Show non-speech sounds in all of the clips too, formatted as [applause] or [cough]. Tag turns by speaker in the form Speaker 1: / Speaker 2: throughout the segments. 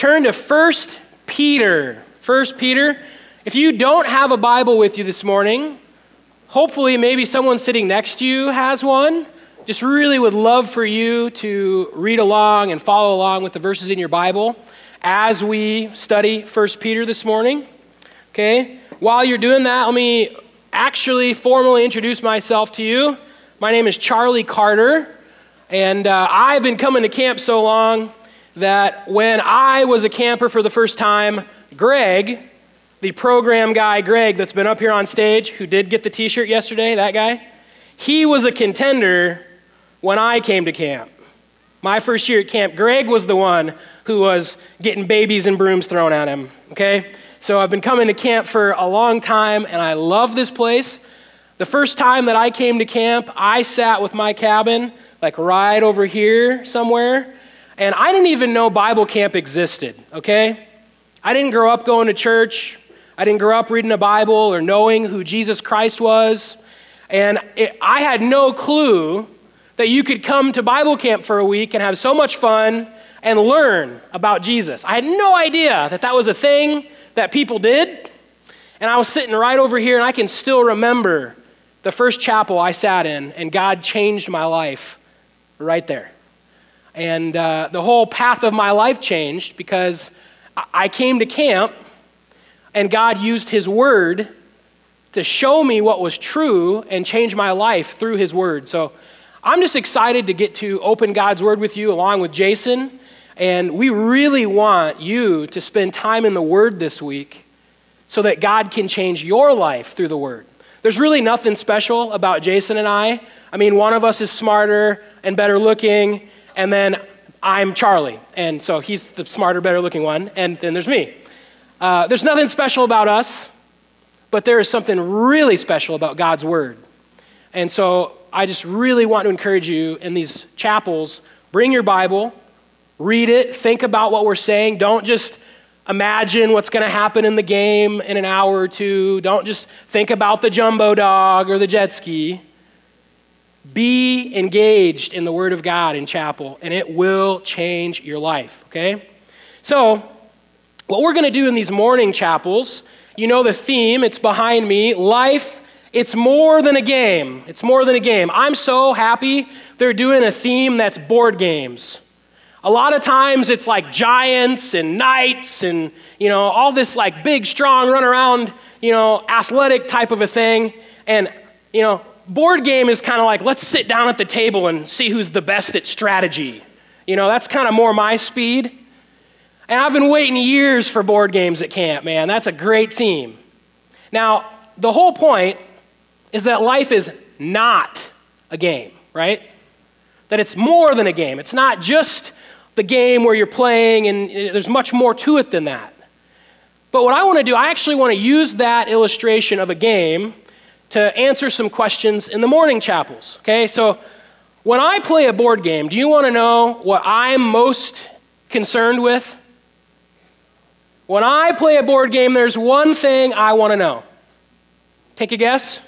Speaker 1: turn to 1 Peter. 1 Peter. If you don't have a Bible with you this morning, hopefully maybe someone sitting next to you has one. Just really would love for you to read along and follow along with the verses in your Bible as we study 1 Peter this morning. Okay? While you're doing that, let me actually formally introduce myself to you. My name is Charlie Carter, and uh, I've been coming to camp so long that when I was a camper for the first time, Greg, the program guy, Greg, that's been up here on stage, who did get the t shirt yesterday, that guy, he was a contender when I came to camp. My first year at camp, Greg was the one who was getting babies and brooms thrown at him, okay? So I've been coming to camp for a long time, and I love this place. The first time that I came to camp, I sat with my cabin, like right over here somewhere, and I didn't even know Bible camp existed, okay? I didn't grow up going to church. I didn't grow up reading a Bible or knowing who Jesus Christ was. And it, I had no clue that you could come to Bible camp for a week and have so much fun and learn about Jesus. I had no idea that that was a thing that people did. And I was sitting right over here, and I can still remember the first chapel I sat in, and God changed my life right there. And uh, the whole path of my life changed because I came to camp, and God used His Word to show me what was true and change my life through His Word. So I'm just excited to get to open God's Word with you along with Jason. And we really want you to spend time in the Word this week so that God can change your life through the Word. There's really nothing special about Jason and I. I mean, one of us is smarter and better looking, and then I'm Charlie. And so he's the smarter, better looking one, and then there's me. Uh, there's nothing special about us, but there is something really special about God's Word. And so I just really want to encourage you in these chapels bring your Bible Read it, think about what we're saying. Don't just imagine what's going to happen in the game in an hour or two. Don't just think about the jumbo dog or the jet ski. Be engaged in the Word of God in chapel, and it will change your life, okay? So, what we're going to do in these morning chapels, you know the theme, it's behind me life. It's more than a game. It's more than a game. I'm so happy they're doing a theme that's board games. A lot of times it's like giants and knights and, you know, all this like big, strong, run around, you know, athletic type of a thing. And, you know, board game is kind of like let's sit down at the table and see who's the best at strategy. You know, that's kind of more my speed. And I've been waiting years for board games at camp, man. That's a great theme. Now, the whole point is that life is not a game, right? That it's more than a game. It's not just the game where you're playing, and uh, there's much more to it than that. But what I want to do, I actually want to use that illustration of a game to answer some questions in the morning chapels. Okay, so when I play a board game, do you want to know what I'm most concerned with? When I play a board game, there's one thing I want to know. Take a guess.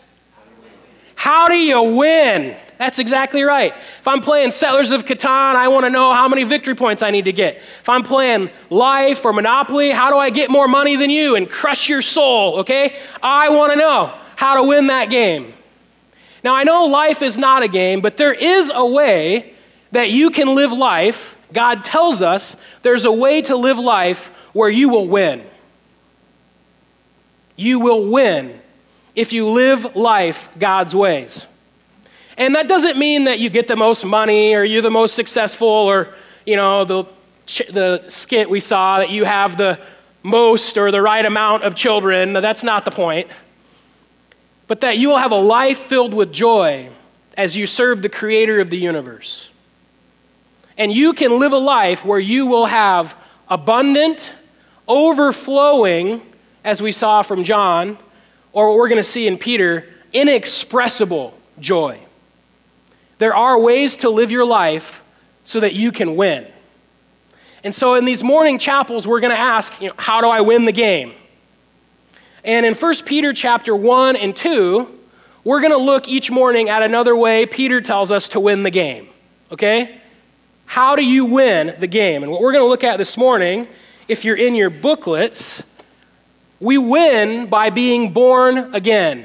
Speaker 1: How do you win? That's exactly right. If I'm playing Settlers of Catan, I want to know how many victory points I need to get. If I'm playing Life or Monopoly, how do I get more money than you and crush your soul, okay? I want to know how to win that game. Now, I know life is not a game, but there is a way that you can live life. God tells us there's a way to live life where you will win. You will win if you live life God's ways. And that doesn't mean that you get the most money or you're the most successful or, you know, the, the skit we saw that you have the most or the right amount of children. That's not the point. But that you will have a life filled with joy as you serve the creator of the universe. And you can live a life where you will have abundant, overflowing, as we saw from John, or what we're going to see in Peter, inexpressible joy. There are ways to live your life so that you can win. And so in these morning chapels, we're going to ask, you know, how do I win the game? And in 1 Peter chapter 1 and 2, we're going to look each morning at another way Peter tells us to win the game. Okay? How do you win the game? And what we're going to look at this morning if you're in your booklets, we win by being born again.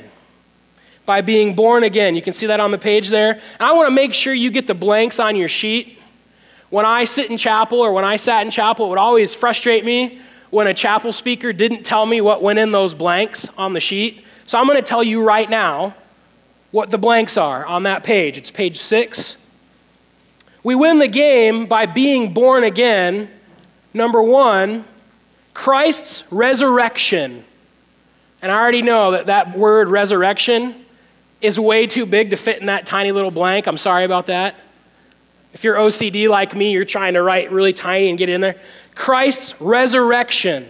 Speaker 1: By being born again. You can see that on the page there. And I want to make sure you get the blanks on your sheet. When I sit in chapel or when I sat in chapel, it would always frustrate me when a chapel speaker didn't tell me what went in those blanks on the sheet. So I'm going to tell you right now what the blanks are on that page. It's page six. We win the game by being born again. Number one, Christ's resurrection. And I already know that that word resurrection is way too big to fit in that tiny little blank. I'm sorry about that. If you're OCD like me, you're trying to write really tiny and get in there. Christ's resurrection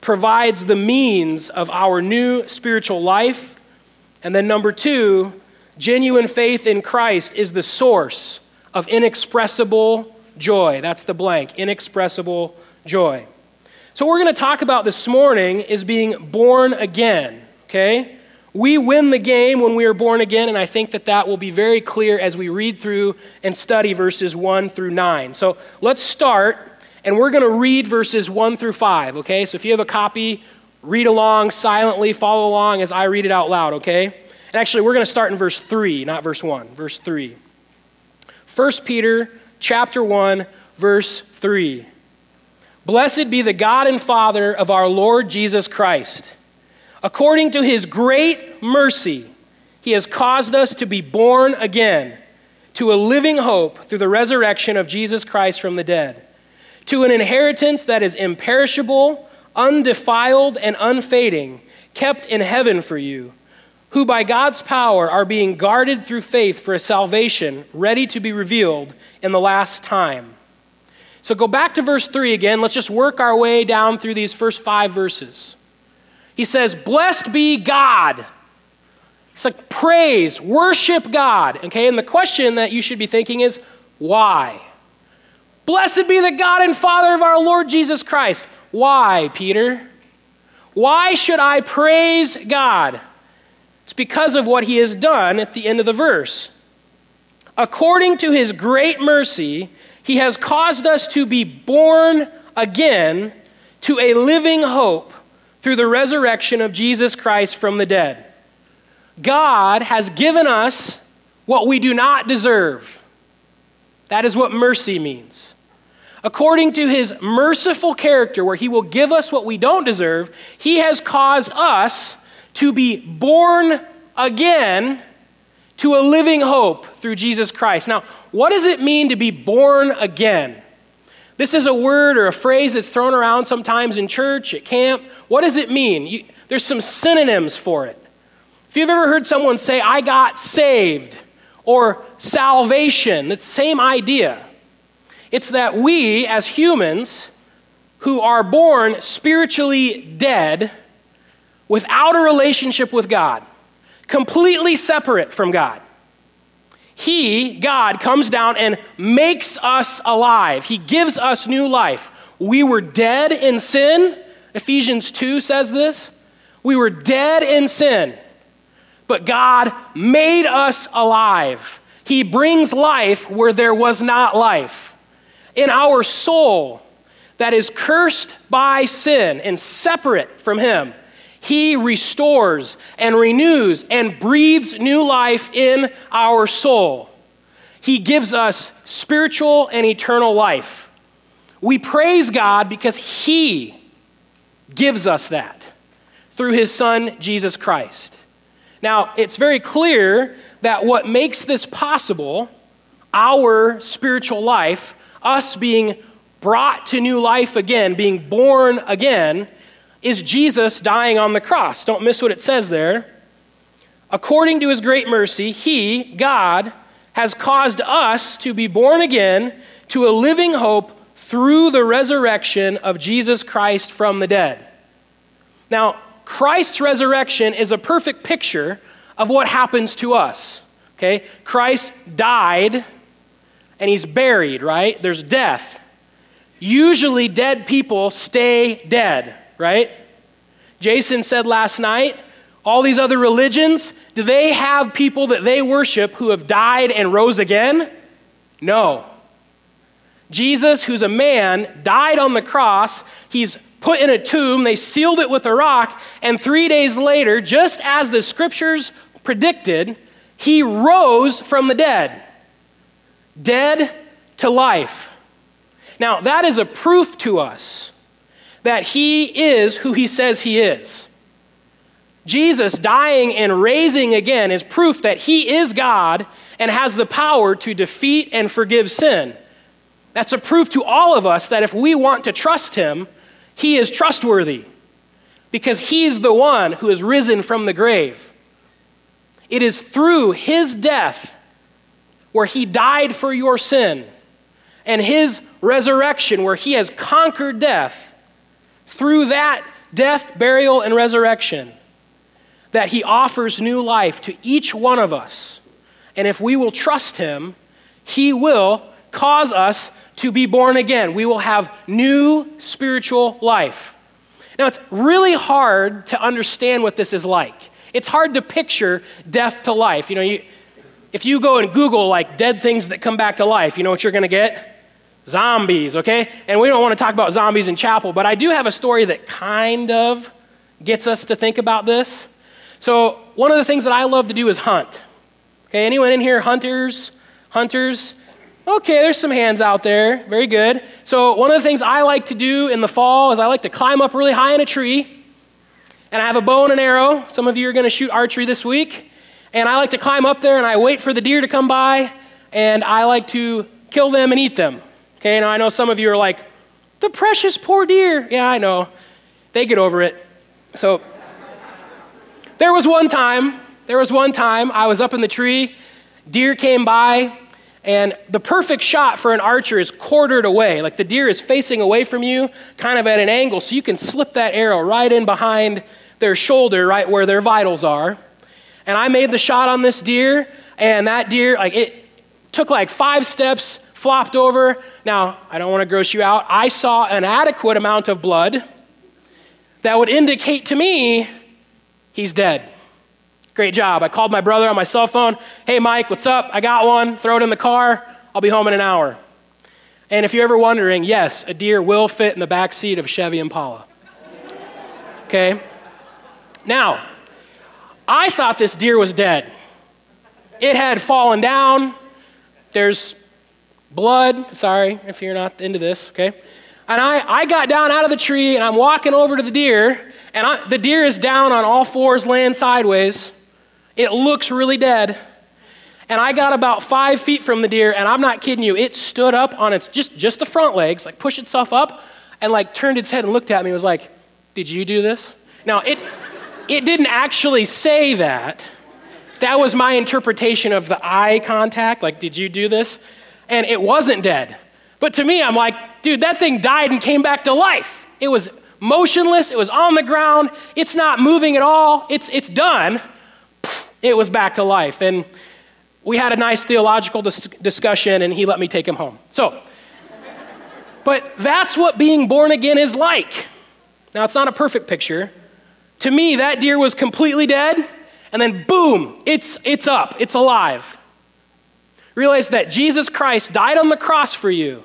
Speaker 1: provides the means of our new spiritual life. And then, number two, genuine faith in Christ is the source of inexpressible joy. That's the blank inexpressible joy. So, what we're going to talk about this morning is being born again, okay? We win the game when we are born again, and I think that that will be very clear as we read through and study verses 1 through 9. So, let's start and we're going to read verses 1 through 5, okay? So if you have a copy, read along silently, follow along as I read it out loud, okay? And actually, we're going to start in verse 3, not verse 1. Verse 3. 1 Peter chapter 1, verse 3. Blessed be the God and Father of our Lord Jesus Christ. According to his great mercy, he has caused us to be born again to a living hope through the resurrection of Jesus Christ from the dead to an inheritance that is imperishable, undefiled, and unfading, kept in heaven for you, who by God's power are being guarded through faith for a salvation ready to be revealed in the last time. So go back to verse 3 again. Let's just work our way down through these first five verses. He says, Blessed be God. It's like praise, worship God. Okay, and the question that you should be thinking is, why? Blessed be the God and Father of our Lord Jesus Christ. Why, Peter? Why should I praise God? It's because of what he has done at the end of the verse. According to his great mercy, he has caused us to be born again to a living hope through the resurrection of Jesus Christ from the dead. God has given us what we do not deserve. That is what mercy means according to his merciful character, where he will give us what we don't deserve, he has caused us to be born again to a living hope through Jesus Christ. Now, what does it mean to be born again? This is a word or a phrase that's thrown around sometimes in church, at camp. What does it mean? You, there's some synonyms for it. If you've ever heard someone say, I got saved, or salvation, it's the same idea. It's that we, as humans, who are born spiritually dead, without a relationship with God, completely separate from God, He, God, comes down and makes us alive. He gives us new life. We were dead in sin. Ephesians 2 says this. We were dead in sin, but God made us alive. He brings life where there was not life in our soul that is cursed by sin and separate from Him, He restores and renews and breathes new life in our soul. He gives us spiritual and eternal life. We praise God because He gives us that through His Son, Jesus Christ. Now, it's very clear that what makes this possible, our spiritual life, us being brought to new life again, being born again, is Jesus dying on the cross. Don't miss what it says there. According to his great mercy, he, God, has caused us to be born again to a living hope through the resurrection of Jesus Christ from the dead. Now, Christ's resurrection is a perfect picture of what happens to us. Okay? Christ died and he's buried, right? There's death. Usually, dead people stay dead, right? Jason said last night, all these other religions, do they have people that they worship who have died and rose again? No. Jesus, who's a man, died on the cross. He's put in a tomb. They sealed it with a rock. And three days later, just as the scriptures predicted, he rose from the dead. Dead to life. Now, that is a proof to us that he is who he says he is. Jesus dying and raising again is proof that he is God and has the power to defeat and forgive sin. That's a proof to all of us that if we want to trust him, he is trustworthy because he's the one who has risen from the grave. It is through his death, where he died for your sin, and his resurrection, where he has conquered death, through that death, burial, and resurrection, that he offers new life to each one of us. And if we will trust him, he will cause us to be born again. We will have new spiritual life. Now, it's really hard to understand what this is like. It's hard to picture death to life. You know, you, if you go and Google like dead things that come back to life, you know what you're going to get? Zombies, okay? And we don't want to talk about zombies in chapel, but I do have a story that kind of gets us to think about this. So, one of the things that I love to do is hunt. Okay, anyone in here hunters? Hunters? Okay, there's some hands out there. Very good. So, one of the things I like to do in the fall is I like to climb up really high in a tree. And I have a bow and an arrow. Some of you are going to shoot archery this week. And I like to climb up there and I wait for the deer to come by and I like to kill them and eat them. Okay, now I know some of you are like, the precious poor deer. Yeah, I know. They get over it. So, there was one time, there was one time I was up in the tree, deer came by, and the perfect shot for an archer is quartered away. Like the deer is facing away from you, kind of at an angle, so you can slip that arrow right in behind their shoulder, right where their vitals are. And I made the shot on this deer, and that deer, like it took like five steps, flopped over. Now, I don't want to gross you out. I saw an adequate amount of blood that would indicate to me he's dead. Great job. I called my brother on my cell phone. Hey, Mike, what's up? I got one. Throw it in the car. I'll be home in an hour. And if you're ever wondering, yes, a deer will fit in the back seat of a Chevy Impala. Okay? Now, I thought this deer was dead. It had fallen down. There's blood. Sorry if you're not into this, okay? And I, I got down out of the tree and I'm walking over to the deer, and I, the deer is down on all fours, laying sideways. It looks really dead. And I got about five feet from the deer, and I'm not kidding you. It stood up on its just just the front legs, like pushed itself up, and like turned its head and looked at me. Was like, "Did you do this?" Now it it didn't actually say that. That was my interpretation of the eye contact. Like, did you do this? And it wasn't dead. But to me, I'm like, dude, that thing died and came back to life. It was motionless. It was on the ground. It's not moving at all. It's it's done it was back to life. And we had a nice theological dis- discussion, and he let me take him home. So, but that's what being born again is like. Now, it's not a perfect picture. To me, that deer was completely dead, and then boom, it's, it's up, it's alive. Realize that Jesus Christ died on the cross for you,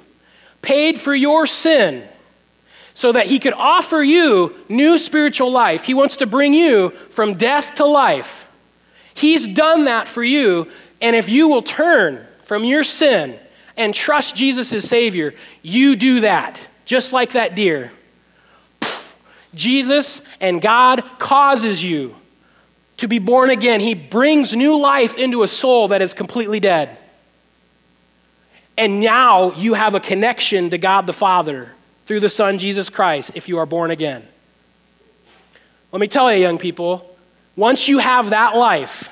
Speaker 1: paid for your sin, so that he could offer you new spiritual life. He wants to bring you from death to life. He's done that for you. And if you will turn from your sin and trust Jesus as Savior, you do that, just like that deer. Jesus and God causes you to be born again. He brings new life into a soul that is completely dead. And now you have a connection to God the Father through the Son, Jesus Christ, if you are born again. Let me tell you, young people, once you have that life,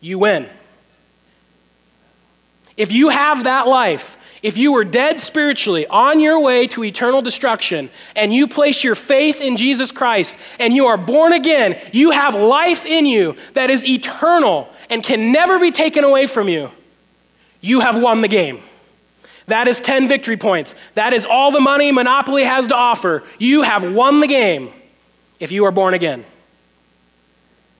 Speaker 1: you win. If you have that life, if you were dead spiritually on your way to eternal destruction and you place your faith in Jesus Christ and you are born again, you have life in you that is eternal and can never be taken away from you. You have won the game. That is 10 victory points. That is all the money Monopoly has to offer. You have won the game if you are born again.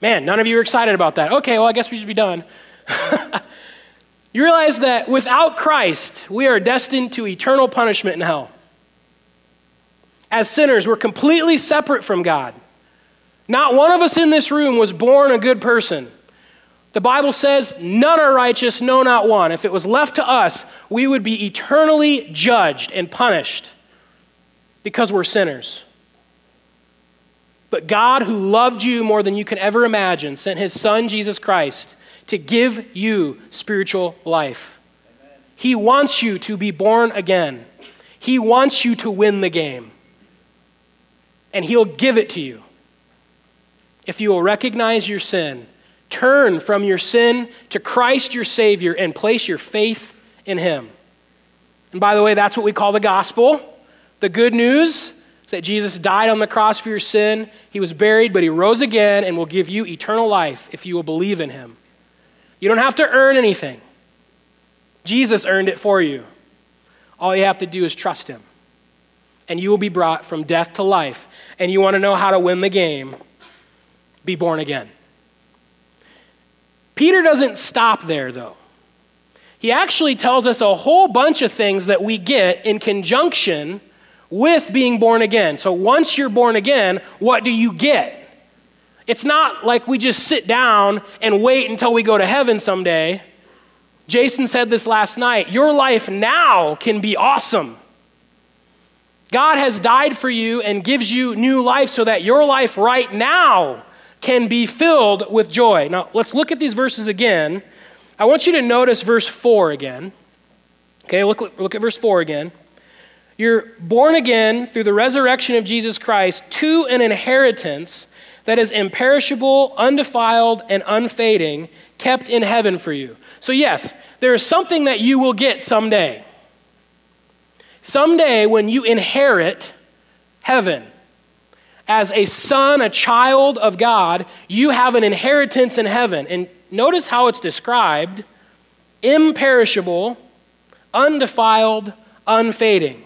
Speaker 1: Man, none of you are excited about that. Okay, well, I guess we should be done. [laughs] You realize that without Christ, we are destined to eternal punishment in hell. As sinners, we're completely separate from God. Not one of us in this room was born a good person. The Bible says, none are righteous, no, not one. If it was left to us, we would be eternally judged and punished because we're sinners. But God, who loved you more than you can ever imagine, sent his Son, Jesus Christ, to give you spiritual life. He wants you to be born again. He wants you to win the game. And He'll give it to you. If you will recognize your sin, turn from your sin to Christ your Savior, and place your faith in Him. And by the way, that's what we call the gospel. The good news is that Jesus died on the cross for your sin. He was buried, but He rose again and will give you eternal life if you will believe in Him. You don't have to earn anything, Jesus earned it for you. All you have to do is trust Him, and you will be brought from death to life. And you want to know how to win the game? Be born again. Peter doesn't stop there, though. He actually tells us a whole bunch of things that we get in conjunction with being born again. So once you're born again, what do you get? It's not like we just sit down and wait until we go to heaven someday. Jason said this last night your life now can be awesome. God has died for you and gives you new life so that your life right now can be filled with joy. Now, let's look at these verses again. I want you to notice verse 4 again. Okay, look, look at verse 4 again. You're born again through the resurrection of Jesus Christ to an inheritance that is imperishable, undefiled, and unfading, kept in heaven for you. So, yes, there is something that you will get someday. Someday, when you inherit heaven as a son, a child of God, you have an inheritance in heaven. And notice how it's described imperishable, undefiled, unfading.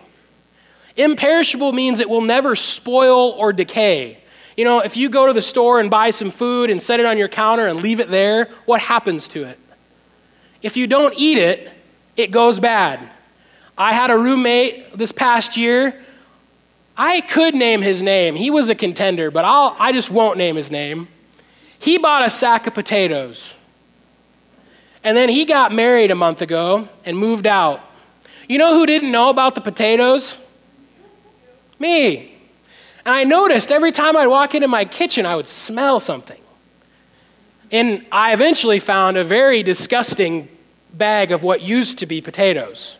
Speaker 1: Imperishable means it will never spoil or decay. You know, if you go to the store and buy some food and set it on your counter and leave it there, what happens to it? If you don't eat it, it goes bad. I had a roommate this past year. I could name his name. He was a contender, but I'll, I just won't name his name. He bought a sack of potatoes. And then he got married a month ago and moved out. You know who didn't know about the potatoes? Me. And I noticed every time I'd walk into my kitchen, I would smell something. And I eventually found a very disgusting bag of what used to be potatoes.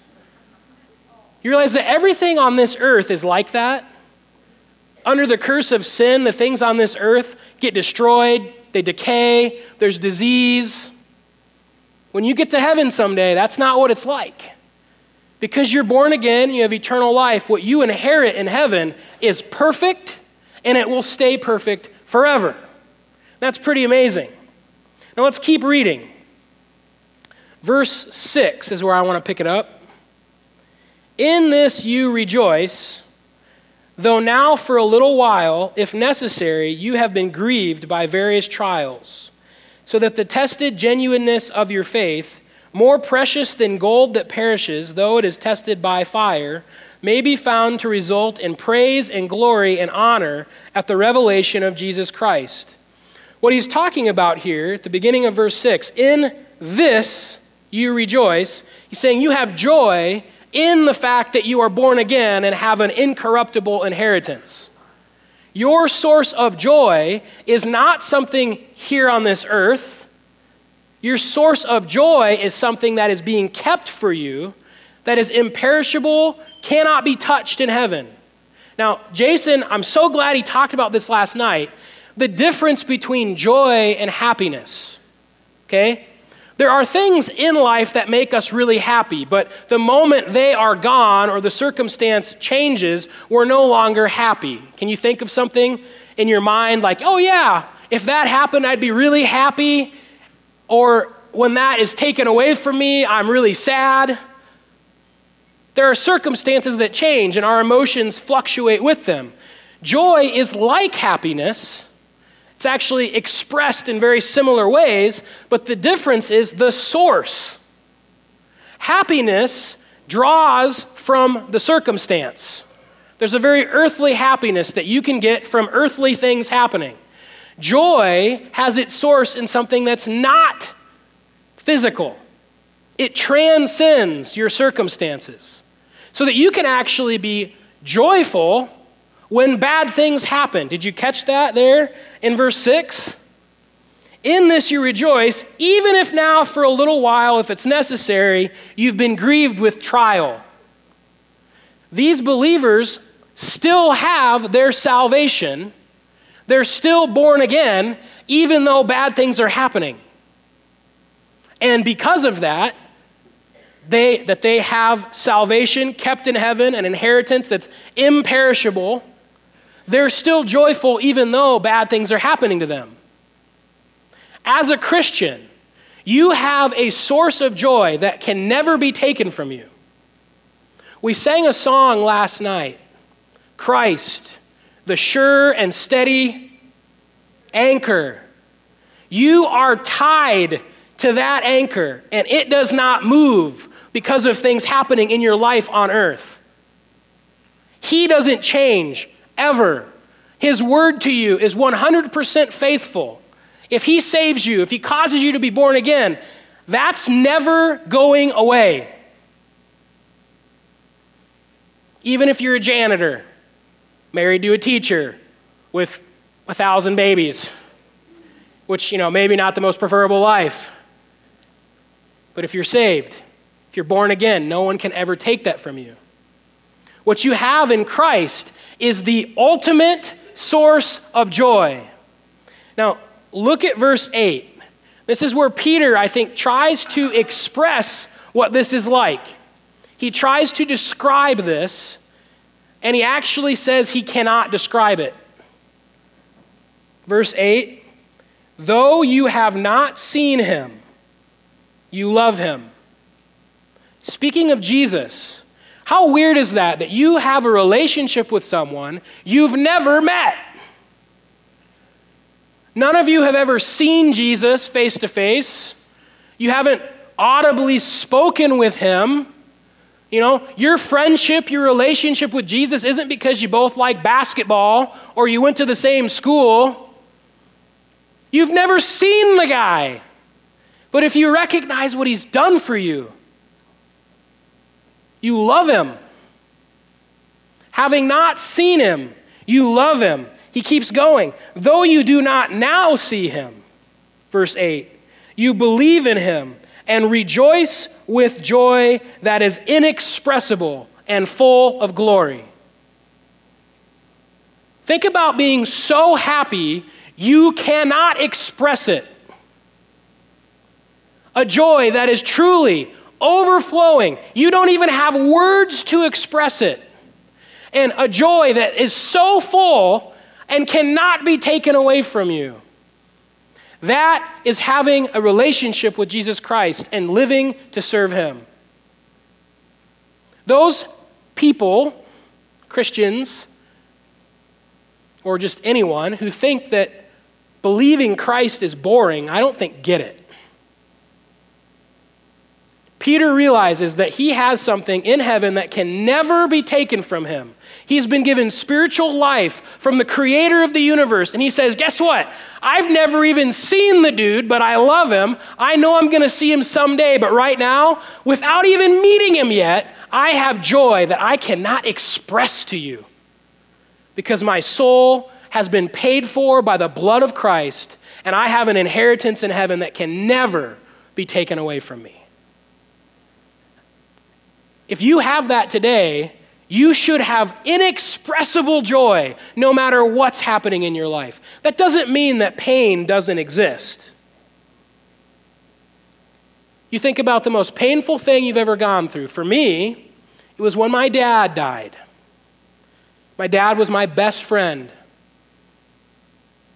Speaker 1: You realize that everything on this earth is like that? Under the curse of sin, the things on this earth get destroyed, they decay, there's disease. When you get to heaven someday, that's not what it's like. Because you're born again, you have eternal life. What you inherit in heaven is perfect, and it will stay perfect forever. That's pretty amazing. Now let's keep reading. Verse 6 is where I want to pick it up. In this you rejoice, though now for a little while, if necessary, you have been grieved by various trials, so that the tested genuineness of your faith, more precious than gold that perishes, though it is tested by fire, may be found to result in praise and glory and honor at the revelation of Jesus Christ. What he's talking about here at the beginning of verse 6 in this you rejoice. He's saying you have joy in the fact that you are born again and have an incorruptible inheritance. Your source of joy is not something here on this earth your source of joy is something that is being kept for you, that is imperishable, cannot be touched in heaven. Now, Jason, I'm so glad he talked about this last night the difference between joy and happiness. Okay? There are things in life that make us really happy, but the moment they are gone or the circumstance changes, we're no longer happy. Can you think of something in your mind like, oh, yeah, if that happened, I'd be really happy? Or when that is taken away from me, I'm really sad. There are circumstances that change and our emotions fluctuate with them. Joy is like happiness. It's actually expressed in very similar ways, but the difference is the source. Happiness draws from the circumstance. There's a very earthly happiness that you can get from earthly things happening. Joy has its source in something that's not physical, it transcends your circumstances. So that you can actually be joyful when bad things happen. Did you catch that there in verse 6? In this you rejoice, even if now for a little while, if it's necessary, you've been grieved with trial. These believers still have their salvation. They're still born again, even though bad things are happening. And because of that, they, that they have salvation kept in heaven, an inheritance that's imperishable, they're still joyful even though bad things are happening to them. As a Christian, you have a source of joy that can never be taken from you. We sang a song last night Christ, the sure and steady anchor. You are tied to that anchor, and it does not move because of things happening in your life on earth. He doesn't change ever. His word to you is 100% faithful. If He saves you, if He causes you to be born again, that's never going away. Even if you're a janitor, married to a teacher with a thousand babies, which, you know, maybe not the most preferable life. But if you're saved, if you're born again, no one can ever take that from you. What you have in Christ is the ultimate source of joy. Now, look at verse 8. This is where Peter, I think, tries to express what this is like. He tries to describe this, and he actually says he cannot describe it. Verse 8 Though you have not seen him, you love him. Speaking of Jesus, how weird is that? That you have a relationship with someone you've never met. None of you have ever seen Jesus face to face. You haven't audibly spoken with him. You know, your friendship, your relationship with Jesus isn't because you both like basketball or you went to the same school. You've never seen the guy. But if you recognize what he's done for you, you love him. Having not seen him, you love him. He keeps going. Though you do not now see him, verse 8, you believe in him and rejoice with joy that is inexpressible and full of glory. Think about being so happy you cannot express it. A joy that is truly overflowing. You don't even have words to express it. And a joy that is so full and cannot be taken away from you. That is having a relationship with Jesus Christ and living to serve Him. Those people, Christians, or just anyone who think that believing Christ is boring, I don't think get it. Peter realizes that he has something in heaven that can never be taken from him. He's been given spiritual life from the creator of the universe. And he says, Guess what? I've never even seen the dude, but I love him. I know I'm going to see him someday. But right now, without even meeting him yet, I have joy that I cannot express to you because my soul has been paid for by the blood of Christ, and I have an inheritance in heaven that can never be taken away from me. If you have that today, you should have inexpressible joy no matter what's happening in your life. That doesn't mean that pain doesn't exist. You think about the most painful thing you've ever gone through. For me, it was when my dad died. My dad was my best friend.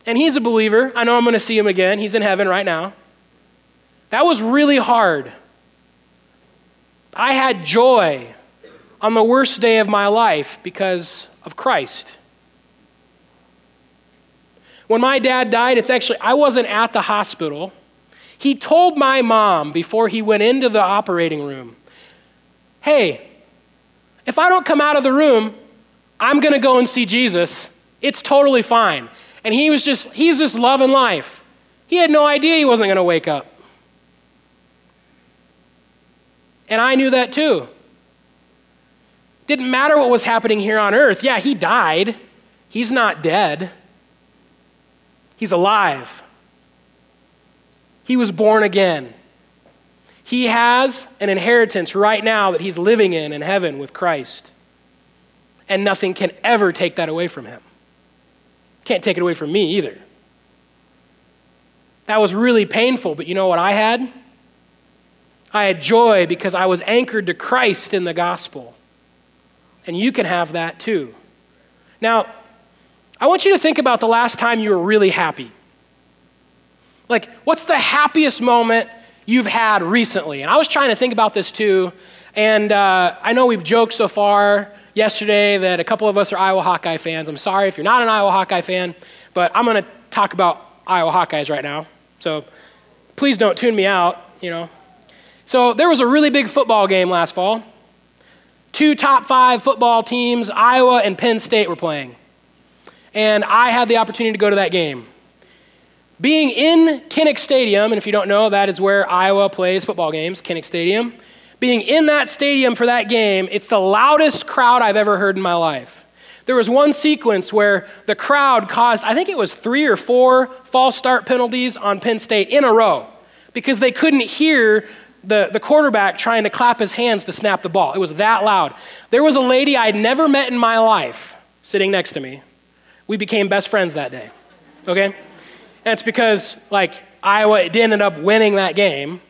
Speaker 1: And he's a believer. I know I'm going to see him again. He's in heaven right now. That was really hard. I had joy on the worst day of my life because of Christ. When my dad died, it's actually, I wasn't at the hospital. He told my mom before he went into the operating room, hey, if I don't come out of the room, I'm going to go and see Jesus. It's totally fine. And he was just, he's just loving life. He had no idea he wasn't going to wake up. And I knew that too. Didn't matter what was happening here on earth. Yeah, he died. He's not dead, he's alive. He was born again. He has an inheritance right now that he's living in in heaven with Christ. And nothing can ever take that away from him. Can't take it away from me either. That was really painful, but you know what I had? I had joy because I was anchored to Christ in the gospel. And you can have that too. Now, I want you to think about the last time you were really happy. Like, what's the happiest moment you've had recently? And I was trying to think about this too. And uh, I know we've joked so far yesterday that a couple of us are Iowa Hawkeye fans. I'm sorry if you're not an Iowa Hawkeye fan, but I'm going to talk about Iowa Hawkeyes right now. So please don't tune me out, you know. So there was a really big football game last fall. Two top five football teams, Iowa and Penn State, were playing. And I had the opportunity to go to that game. Being in Kinnick Stadium, and if you don't know, that is where Iowa plays football games, Kinnick Stadium. Being in that stadium for that game, it's the loudest crowd I've ever heard in my life. There was one sequence where the crowd caused, I think it was three or four false start penalties on Penn State in a row because they couldn't hear the, the quarterback trying to clap his hands to snap the ball. It was that loud. There was a lady I'd never met in my life sitting next to me. We became best friends that day. Okay? And it's because, like, Iowa ended up winning that game.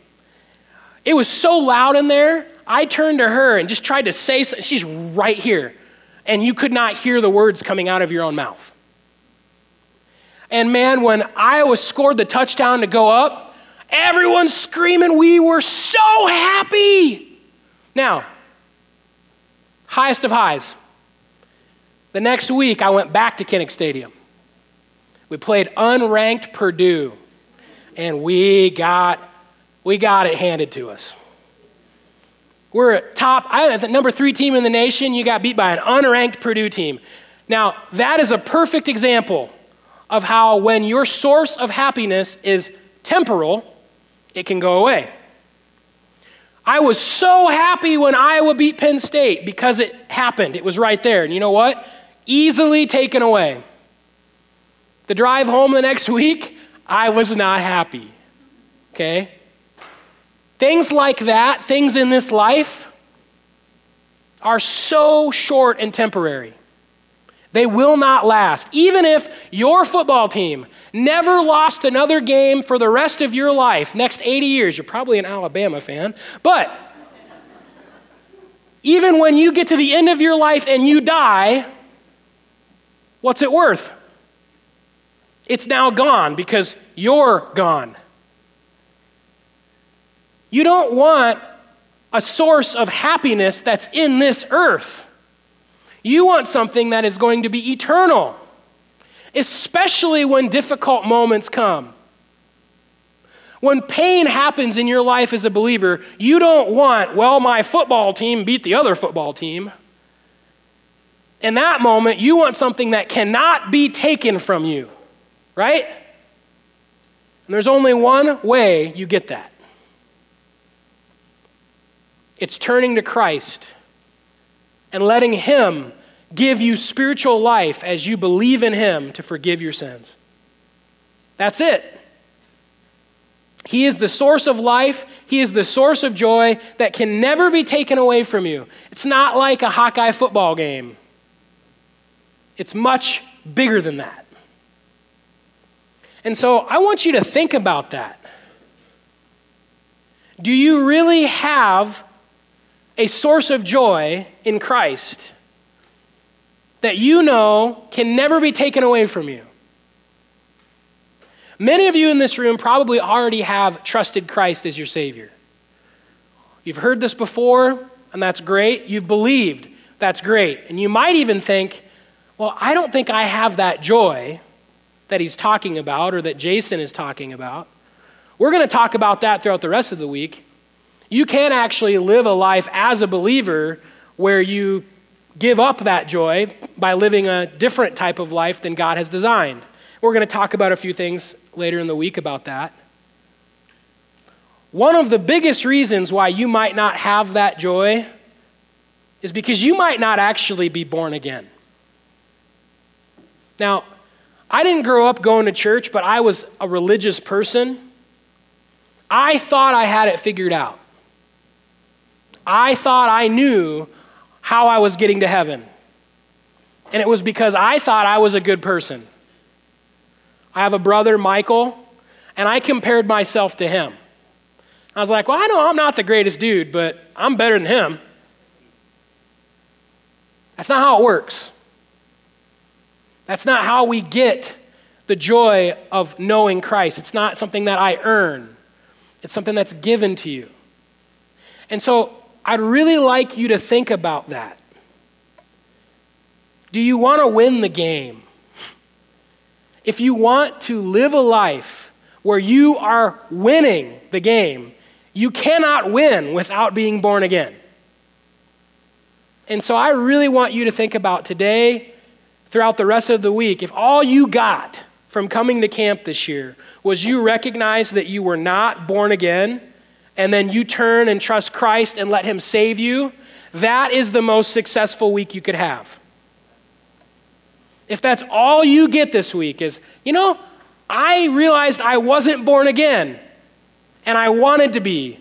Speaker 1: It was so loud in there, I turned to her and just tried to say something. She's right here. And you could not hear the words coming out of your own mouth. And man, when Iowa scored the touchdown to go up, Everyone's screaming. We were so happy. Now, highest of highs. The next week, I went back to Kinnick Stadium. We played unranked Purdue, and we got, we got it handed to us. We're a top, I the number three team in the nation. You got beat by an unranked Purdue team. Now, that is a perfect example of how when your source of happiness is temporal, it can go away. I was so happy when Iowa beat Penn State because it happened. It was right there. And you know what? Easily taken away. The drive home the next [laughs] week, I was not happy. Okay? Things like that, things in this life, are so short and temporary. They will not last. Even if your football team never lost another game for the rest of your life, next 80 years, you're probably an Alabama fan, but even when you get to the end of your life and you die, what's it worth? It's now gone because you're gone. You don't want a source of happiness that's in this earth. You want something that is going to be eternal, especially when difficult moments come. When pain happens in your life as a believer, you don't want, well, my football team beat the other football team. In that moment, you want something that cannot be taken from you, right? And there's only one way you get that it's turning to Christ and letting Him give you spiritual life as you believe in Him to forgive your sins. That's it. He is the source of life. He is the source of joy that can never be taken away from you. It's not like a Hawkeye football game, it's much bigger than that. And so I want you to think about that. Do you really have a source of joy in Christ that you know can never be taken away from you. Many of you in this room probably already have trusted Christ as your Savior. You've heard this before, and that's great. You've believed, that's great. And you might even think, well, I don't think I have that joy that he's talking about or that Jason is talking about. We're going to talk about that throughout the rest of the week. You can actually live a life as a believer where you give up that joy by living a different type of life than God has designed. We're going to talk about a few things later in the week about that. One of the biggest reasons why you might not have that joy is because you might not actually be born again. Now, I didn't grow up going to church, but I was a religious person. I thought I had it figured out. I thought I knew how I was getting to heaven. And it was because I thought I was a good person. I have a brother, Michael, and I compared myself to him. I was like, well, I know I'm not the greatest dude, but I'm better than him. That's not how it works. That's not how we get the joy of knowing Christ. It's not something that I earn, it's something that's given to you. And so I'd really like you to think about that. Do you want to win the game? If you want to live a life where you are winning the game, you cannot win without being born again. And so I really want you to think about today, throughout the rest of the week, if all you got from coming to camp this year was you recognize that you were not born again, and then you turn and trust Christ and let Him save you, that is the most successful week you could have. If that's all you get this week, is, you know, I realized I wasn't born again, and I wanted to be,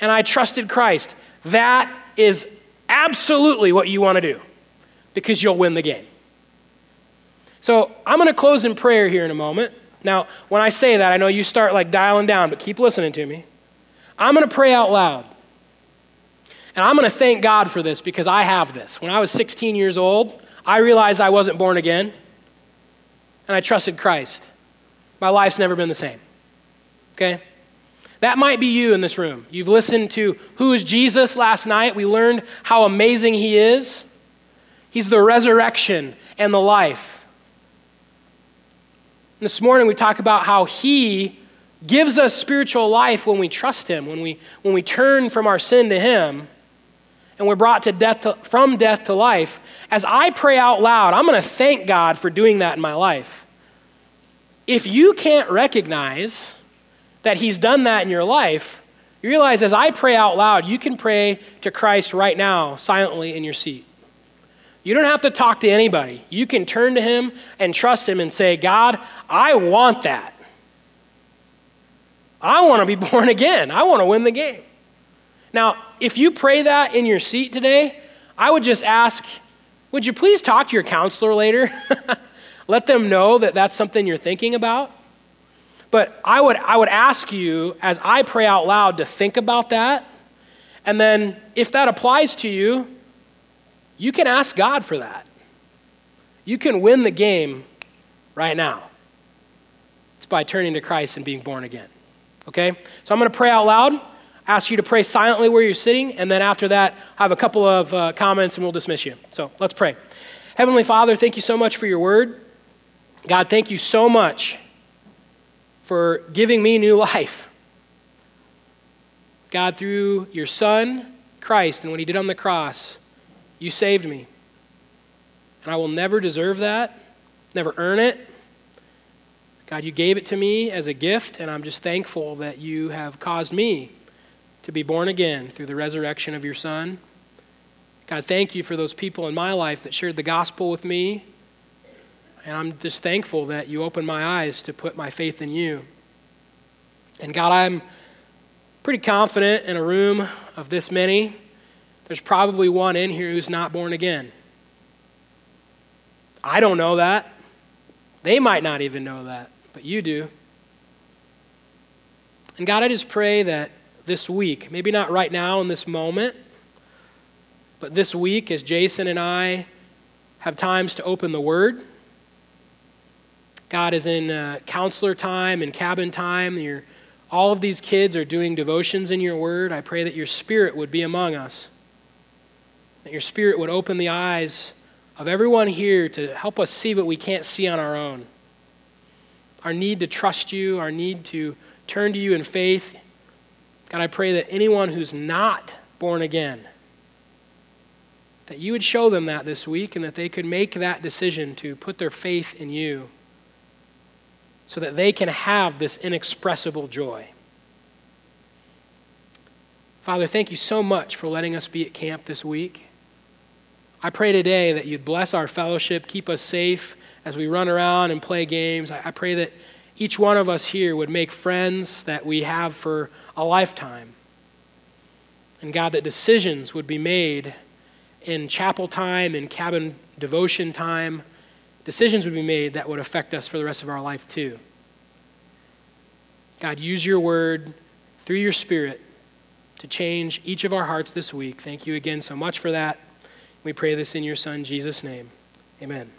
Speaker 1: and I trusted Christ, that is absolutely what you want to do because you'll win the game. So I'm going to close in prayer here in a moment. Now, when I say that, I know you start like dialing down, but keep listening to me. I'm going to pray out loud. And I'm going to thank God for this because I have this. When I was 16 years old, I realized I wasn't born again, and I trusted Christ. My life's never been the same. Okay? That might be you in this room. You've listened to Who is Jesus last night. We learned how amazing He is. He's the resurrection and the life. And this morning we talk about how He gives us spiritual life when we trust Him, when we, when we turn from our sin to Him, and we're brought to death to, from death to life. As I pray out loud, I'm going to thank God for doing that in my life. If you can't recognize that He's done that in your life, you realize as I pray out loud, you can pray to Christ right now, silently in your seat. You don't have to talk to anybody. You can turn to Him and trust Him and say, God, I want that. I want to be [laughs] born again. I want to win the game. Now, if you pray that in your seat today, I would just ask, would you please talk to your counselor later? [laughs] Let them know that that's something you're thinking about. But I would, I would ask you, as I pray out loud, to think about that. And then, if that applies to you, you can ask God for that. You can win the game right now. It's by turning to Christ and being born again. Okay? So I'm going to pray out loud, ask you to pray silently where you're sitting, and then after that, I have a couple of uh, comments and we'll dismiss you. So let's pray. Heavenly Father, thank you so much for your word. God, thank you so much for giving me new [laughs] life. God, through your Son, Christ, and what he did on the cross, you saved me. And I will never deserve that, never earn it. God, you gave it to me as a gift, and I'm just thankful that you have caused me to be born again through the resurrection of your Son. God, thank you for those people in my life that shared the gospel with me and I'm just thankful that you opened my eyes to put my faith in you. And God, I'm pretty confident in a room of this many, there's probably one in here who's not born again. I don't know that. They might not even know that, but you do. And God, I just pray that this week, maybe not right now in this moment, but this week, as Jason and I have times to open the Word, God is in uh, counselor time and cabin time. All of these kids are doing devotions in your word. I pray that your spirit would be among us, that your spirit would open the eyes of everyone here to help us see what we can't see on our own. Our need to trust you, our need to turn to you in faith. God, I pray that anyone who's not born again, that you would show them that this week and that they could make that decision to put their faith in you so that they can have this inexpressible joy. Father, thank you so much for letting us be at camp this week. I pray today that you'd bless our fellowship, keep us safe as we run around and play games. I, I pray that each one of us here would make friends that we have for a lifetime. And God, that decisions would be made in chapel time, in cabin devotion time, decisions would be made that would affect us for the rest of our life too. God, use your word through your spirit to change each of our hearts this week. Thank you again so much for that. We pray this in your Son, Jesus' name. Amen.